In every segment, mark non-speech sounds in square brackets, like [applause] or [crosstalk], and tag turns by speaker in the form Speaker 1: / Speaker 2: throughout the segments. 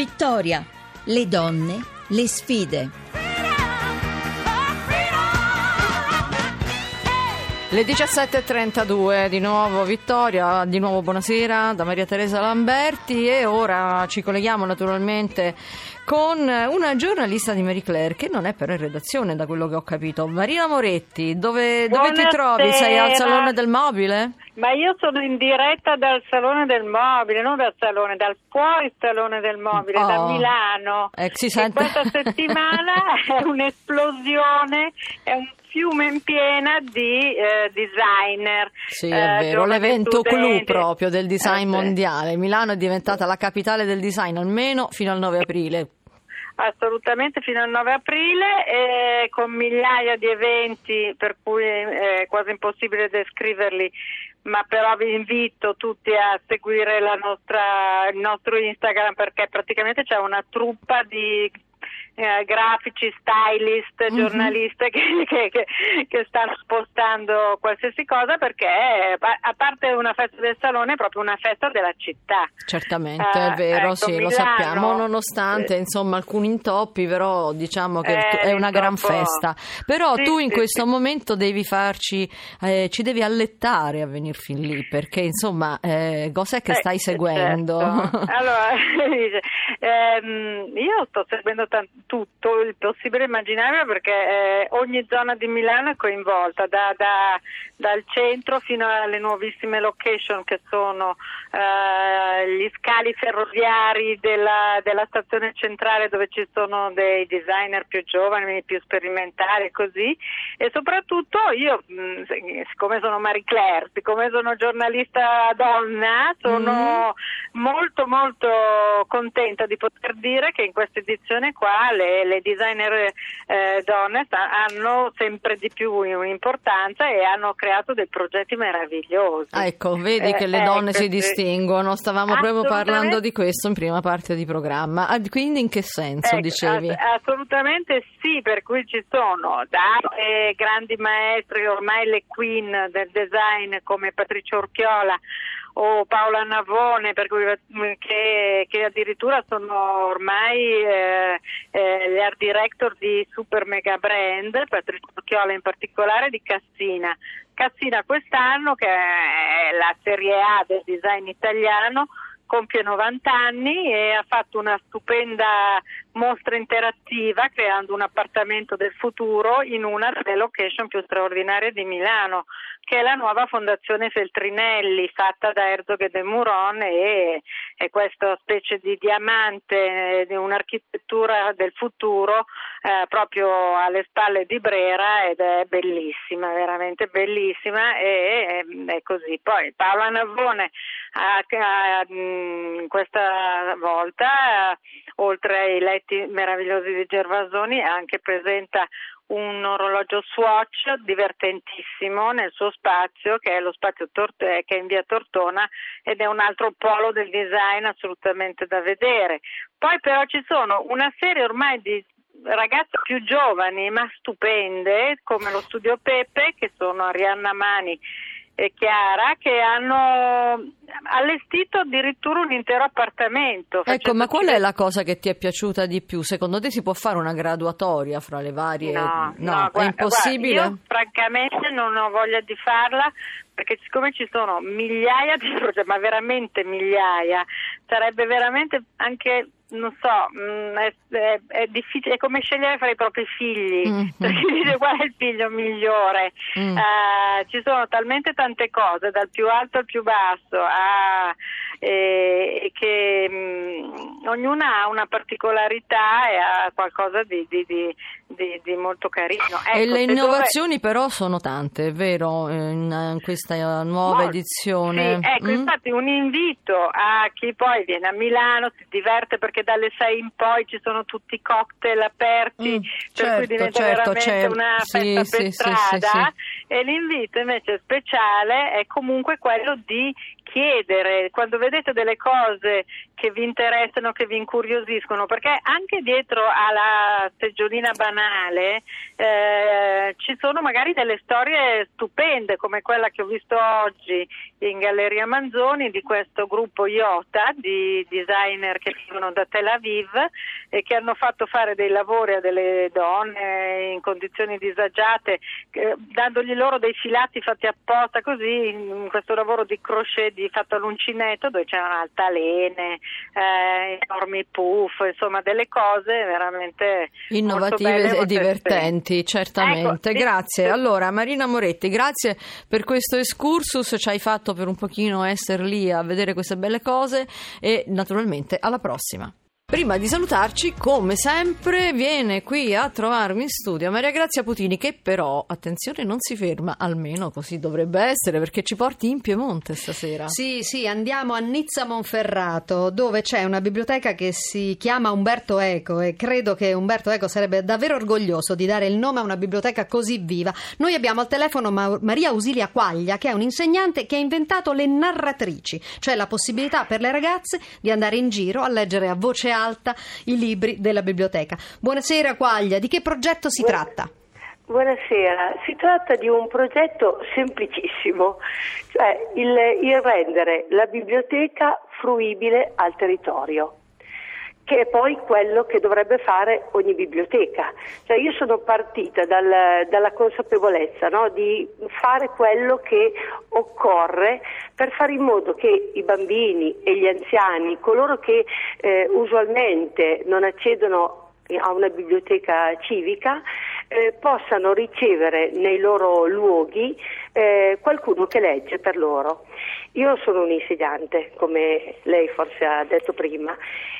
Speaker 1: Vittoria, le donne, le sfide.
Speaker 2: Le 17.32 di nuovo Vittoria, di nuovo buonasera da Maria Teresa Lamberti e ora ci colleghiamo naturalmente con una giornalista di Marie Claire che non è però in redazione da quello che ho capito. Marina Moretti, dove, dove ti trovi? Sei al Salone del Mobile?
Speaker 3: Ma io sono in diretta dal Salone del Mobile, non dal Salone, dal fuori Salone del Mobile,
Speaker 2: Oh.
Speaker 3: da Milano.
Speaker 2: Eh, si
Speaker 3: E
Speaker 2: sente-
Speaker 3: questa settimana [laughs] è un'esplosione, è un fiume in piena di eh, designer.
Speaker 2: Sì,
Speaker 3: eh,
Speaker 2: è vero,
Speaker 3: giovani
Speaker 2: l'evento clou proprio del design
Speaker 3: Eh,
Speaker 2: mondiale. Milano è diventata la capitale del design almeno fino al 9 aprile.
Speaker 3: Assolutamente fino al 9 aprile e con migliaia di eventi per cui è quasi impossibile descriverli, ma però vi invito tutti a seguire nostra- il nostro Instagram perché praticamente c'è una truppa di eh, grafici, stylist,
Speaker 2: Mhm.
Speaker 3: giornaliste che, che- che- che stanno spostando qualsiasi cosa perché a parte una festa del salone è proprio una festa della città.
Speaker 2: Certamente,
Speaker 3: Eh,
Speaker 2: è vero,
Speaker 3: ecco,
Speaker 2: sì, lo
Speaker 3: Milano,
Speaker 2: sappiamo, nonostante
Speaker 3: eh,
Speaker 2: insomma alcuni intoppi, però diciamo che
Speaker 3: Eh,
Speaker 2: è una gran festa. Però
Speaker 3: Sì,
Speaker 2: tu in
Speaker 3: sì,
Speaker 2: questo
Speaker 3: sì.
Speaker 2: momento devi farci, eh, ci devi allettare a venire fin lì, perché insomma, cos'è che stai seguendo?
Speaker 3: certo. [laughs] Allora, [laughs] ehm, io sto seguendo tan- tutto il possibile immaginabile perché eh, ogni zona di Milano è coinvolta, da- da- dal centro fino alle nuovissime location che sono eh, gli scali ferroviari della, della stazione centrale dove ci sono dei designer più giovani, più sperimentali e così. E soprattutto io, mh, siccome sono Marie Claire, siccome sono giornalista donna, sono molto molto contenta di poter dire che in questa edizione qua le, le designer eh, donne hanno sempre di più un'importanza e hanno creato dei progetti meravigliosi.
Speaker 2: Ah, ecco, vedi
Speaker 3: Eh,
Speaker 2: che le donne
Speaker 3: ecco,
Speaker 2: si distinguono, stavamo proprio parlando di questo in prima parte di programma. Ah, quindi in che senso
Speaker 3: Ecco,
Speaker 2: dicevi?
Speaker 3: ass- assolutamente sì, per cui ci sono da eh, grandi maestri, ormai le queen del design come Patricia Orchiola o Paola Navone, cui, che, che addirittura sono ormai eh, eh, gli art director di super mega brand, Patricia Orchiola in particolare di Cassina. Cassina quest'anno, che è la serie A del design italiano, compie 90 anni e ha fatto una stupenda mostra interattiva creando un appartamento del futuro in una delle location più straordinarie di Milano, che è la nuova Fondazione Feltrinelli fatta da Herzog de Mouron e è questa specie di diamante eh, di un'architettura del futuro eh, proprio alle spalle di Brera ed è bellissima, veramente bellissima e e- è così. Poi Paola Navone questa volta, eh, oltre ai letti meravigliosi di Gervasoni, anche presenta un orologio Swatch divertentissimo nel suo spazio che è lo spazio Tort- eh, che è in via Tortona ed è un altro polo del design assolutamente da vedere. Poi però ci sono una serie ormai di ragazze più giovani ma stupende come lo studio Pepe che sono Arianna Mani Chiara che hanno allestito addirittura un intero appartamento.
Speaker 2: Ecco, ma qual è la cosa che ti è piaciuta di più? Secondo te si può fare una graduatoria fra le varie?
Speaker 3: No, no,
Speaker 2: è
Speaker 3: guarda,
Speaker 2: impossibile?
Speaker 3: guarda, io francamente non ho voglia di farla perché siccome ci sono migliaia di [laughs] progetti, ma veramente migliaia, sarebbe veramente anche, non so, mh, è, è- è difficile, è come scegliere fra i propri figli,
Speaker 2: Mm,
Speaker 3: perché
Speaker 2: mm.
Speaker 3: dice qual è il figlio migliore.
Speaker 2: Mm.
Speaker 3: Eh, ci sono talmente tante cose, dal più alto al più basso, a- e, e che mh, ognuna ha una particolarità e ha qualcosa di, di- di- di- molto carino.
Speaker 2: e
Speaker 3: Ecco,
Speaker 2: le
Speaker 3: se dove-
Speaker 2: innovazioni però sono tante, è vero, in, in questa nuova
Speaker 3: Molto.
Speaker 2: edizione?
Speaker 3: Sì, ecco,
Speaker 2: Mm?
Speaker 3: infatti un invito a chi poi viene a Milano, si diverte perché dalle 6 in poi ci sono tutti i cocktail aperti,
Speaker 2: Mm,
Speaker 3: per
Speaker 2: certo,
Speaker 3: cui diventa
Speaker 2: certo,
Speaker 3: veramente
Speaker 2: c'è-
Speaker 3: una festa
Speaker 2: sì,
Speaker 3: per
Speaker 2: sì,
Speaker 3: strada.
Speaker 2: sì,
Speaker 3: E l'invito invece speciale è comunque quello di chiedere, quando vedete delle cose che vi interessano, che vi incuriosiscono, perché anche dietro alla seggiolina banale eh, ci sono magari delle storie stupende come quella che ho visto oggi in Galleria Manzoni di questo gruppo Iota di designer che vivono da Tel Aviv e che hanno fatto fare dei lavori a delle donne in condizioni disagiate, eh, dandogli loro dei filati fatti apposta così in questo lavoro di crochet di fatto all'uncinetto dove c'erano altalene, eh, enormi puff, insomma delle cose veramente
Speaker 2: innovative e divertenti, certamente.
Speaker 3: Ecco,
Speaker 2: grazie.
Speaker 3: sì.
Speaker 2: Allora, Marina Moretti, grazie per questo excursus, ci hai fatto per un pochino essere lì a vedere queste belle cose e naturalmente alla prossima. Prima di salutarci, come sempre, viene qui a trovarmi in studio Maria Grazia Putini, che però, attenzione, non si ferma, almeno così dovrebbe essere, perché ci porti in Piemonte stasera.
Speaker 4: Sì, sì, andiamo a Nizza Monferrato, dove c'è una biblioteca che si chiama Umberto Eco e credo che Umberto Eco sarebbe davvero orgoglioso di dare il nome a una biblioteca così viva. Noi abbiamo al telefono Ma- Maria Ausilia Quaglia, che è un'insegnante che ha inventato le narratrici, cioè la possibilità per le ragazze di andare in giro a leggere a voce alta i libri della biblioteca. Buonasera Quaglia, di che progetto si tratta?
Speaker 5: Buonasera, si tratta di un progetto semplicissimo, cioè il, il rendere la biblioteca fruibile al territorio che è poi quello che dovrebbe fare ogni biblioteca. Cioè io sono partita dal, dalla consapevolezza no, di fare quello che occorre per fare in modo che i bambini e gli anziani, coloro che eh, usualmente non accedono a una biblioteca civica, eh, possano ricevere nei loro luoghi eh, qualcuno che legge per loro. Io sono un insegnante, come lei forse ha detto prima,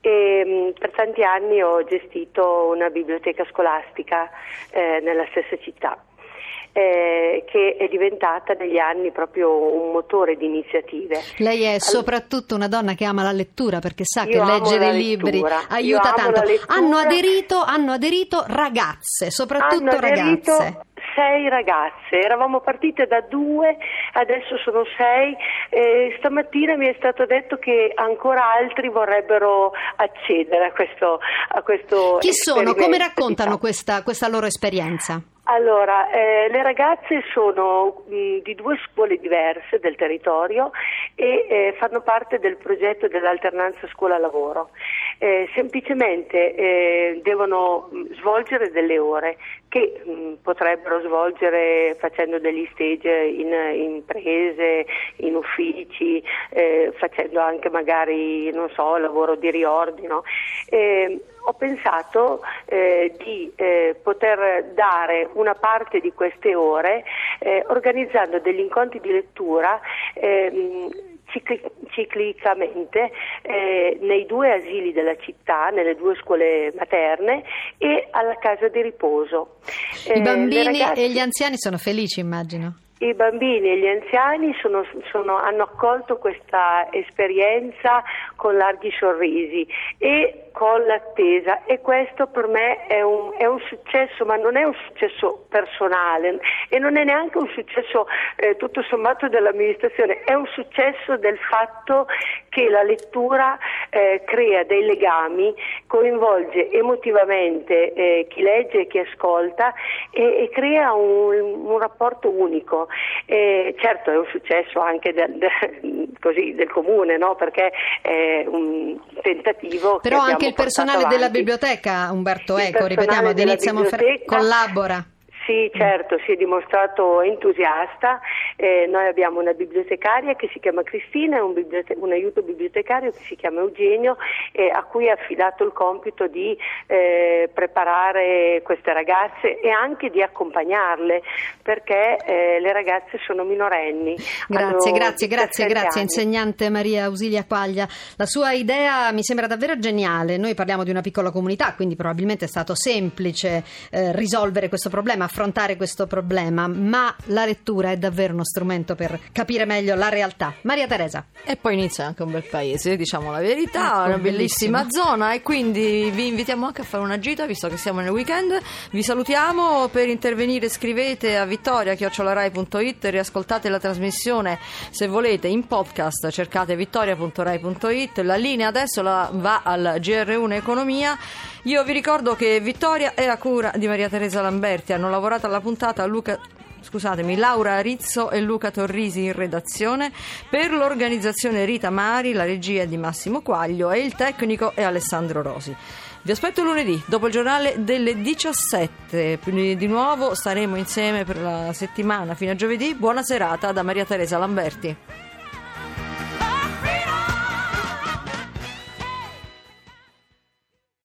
Speaker 5: e mh, per tanti anni ho gestito una biblioteca scolastica eh, nella stessa città. Eh, che è diventata negli anni proprio un motore di iniziative.
Speaker 4: Lei è soprattutto una donna che ama la lettura perché sa che
Speaker 5: Io
Speaker 4: leggere
Speaker 5: la
Speaker 4: libri
Speaker 5: lettura.
Speaker 4: aiuta tanto. Hanno aderito, hanno aderito ragazze, soprattutto
Speaker 5: aderito
Speaker 4: ragazze.
Speaker 5: Sei ragazze, eravamo partite da due, adesso sono sei. Eh, stamattina mi è stato detto che ancora altri vorrebbero accedere a questo, a questo
Speaker 4: Chi sono? Come raccontano
Speaker 5: diciamo.
Speaker 4: questa, questa loro esperienza?
Speaker 5: Allora, eh, le ragazze sono mh, di due scuole diverse del territorio e eh, fanno parte del progetto dell'alternanza scuola-lavoro. Eh, semplicemente eh, devono mh, svolgere delle ore che mh, potrebbero svolgere facendo degli stage in imprese, in uffici, eh, facendo anche magari, non so, lavoro di riordino. Eh, ho pensato eh, di eh, poter dare una parte di queste ore organizzando degli incontri di lettura ehm, ciclicamente eh, nei due asili della città, nelle due scuole materne e alla casa di riposo. Eh,
Speaker 4: I
Speaker 5: le
Speaker 4: bambini
Speaker 5: ragazze-
Speaker 4: e gli anziani sono felici, immagino.
Speaker 5: i bambini e gli anziani sono- sono- hanno accolto questa esperienza con larghi sorrisi e con l'attesa e questo per me è un, è un successo, ma non è un successo personale e non è neanche un successo eh, tutto sommato dell'amministrazione, è un successo del fatto che la lettura eh, crea dei legami, coinvolge emotivamente eh, chi legge e chi ascolta e, e crea un, un rapporto unico. Eh, certo è un successo anche del, così, del comune, no? perché è un tentativo.
Speaker 4: Però anche il personale della
Speaker 5: avanti.
Speaker 4: biblioteca, Umberto Eco, ripetiamo,
Speaker 5: della
Speaker 4: Denizia Monferrato, collabora.
Speaker 5: Sì, certo, si è dimostrato entusiasta. Eh, noi abbiamo una bibliotecaria che si chiama Cristina e un, bibliote- un aiuto bibliotecario che si chiama Eugenio eh, a cui ha affidato il compito di eh, preparare queste ragazze e anche di accompagnarle perché eh, le ragazze sono minorenni.
Speaker 4: Grazie, grazie, grazie,
Speaker 5: 17
Speaker 4: grazie,
Speaker 5: anni.
Speaker 4: insegnante Maria Ausilia Quaglia. La sua idea mi sembra davvero geniale. Noi parliamo di una piccola comunità, quindi probabilmente è stato semplice eh, risolvere questo problema. Affrontare questo problema, ma la lettura è davvero uno strumento per capire meglio la realtà. Maria Teresa.
Speaker 2: E poi inizia anche un bel paese, diciamo la verità,
Speaker 4: Ecco,
Speaker 2: una bellissima zona e quindi vi invitiamo anche a fare una gita visto che siamo nel weekend. Vi salutiamo, per intervenire scrivete a vittoria.rai.it, riascoltate la trasmissione se volete in podcast, cercate vittoria.rai.it, la linea adesso la va al GR1 Economia. Io vi ricordo che Vittoria è a cura di Maria Teresa Lamberti, hanno lavorato alla puntata Luca scusatemi, Laura Rizzo e Luca Torrisi in redazione, per l'organizzazione Rita Mari, la regia di Massimo Quaglio e il tecnico è Alessandro Rosi. Vi aspetto lunedì, dopo il giornale delle 17. Quindi Di nuovo staremo insieme per la settimana fino a giovedì. Buona serata da Maria Teresa Lamberti.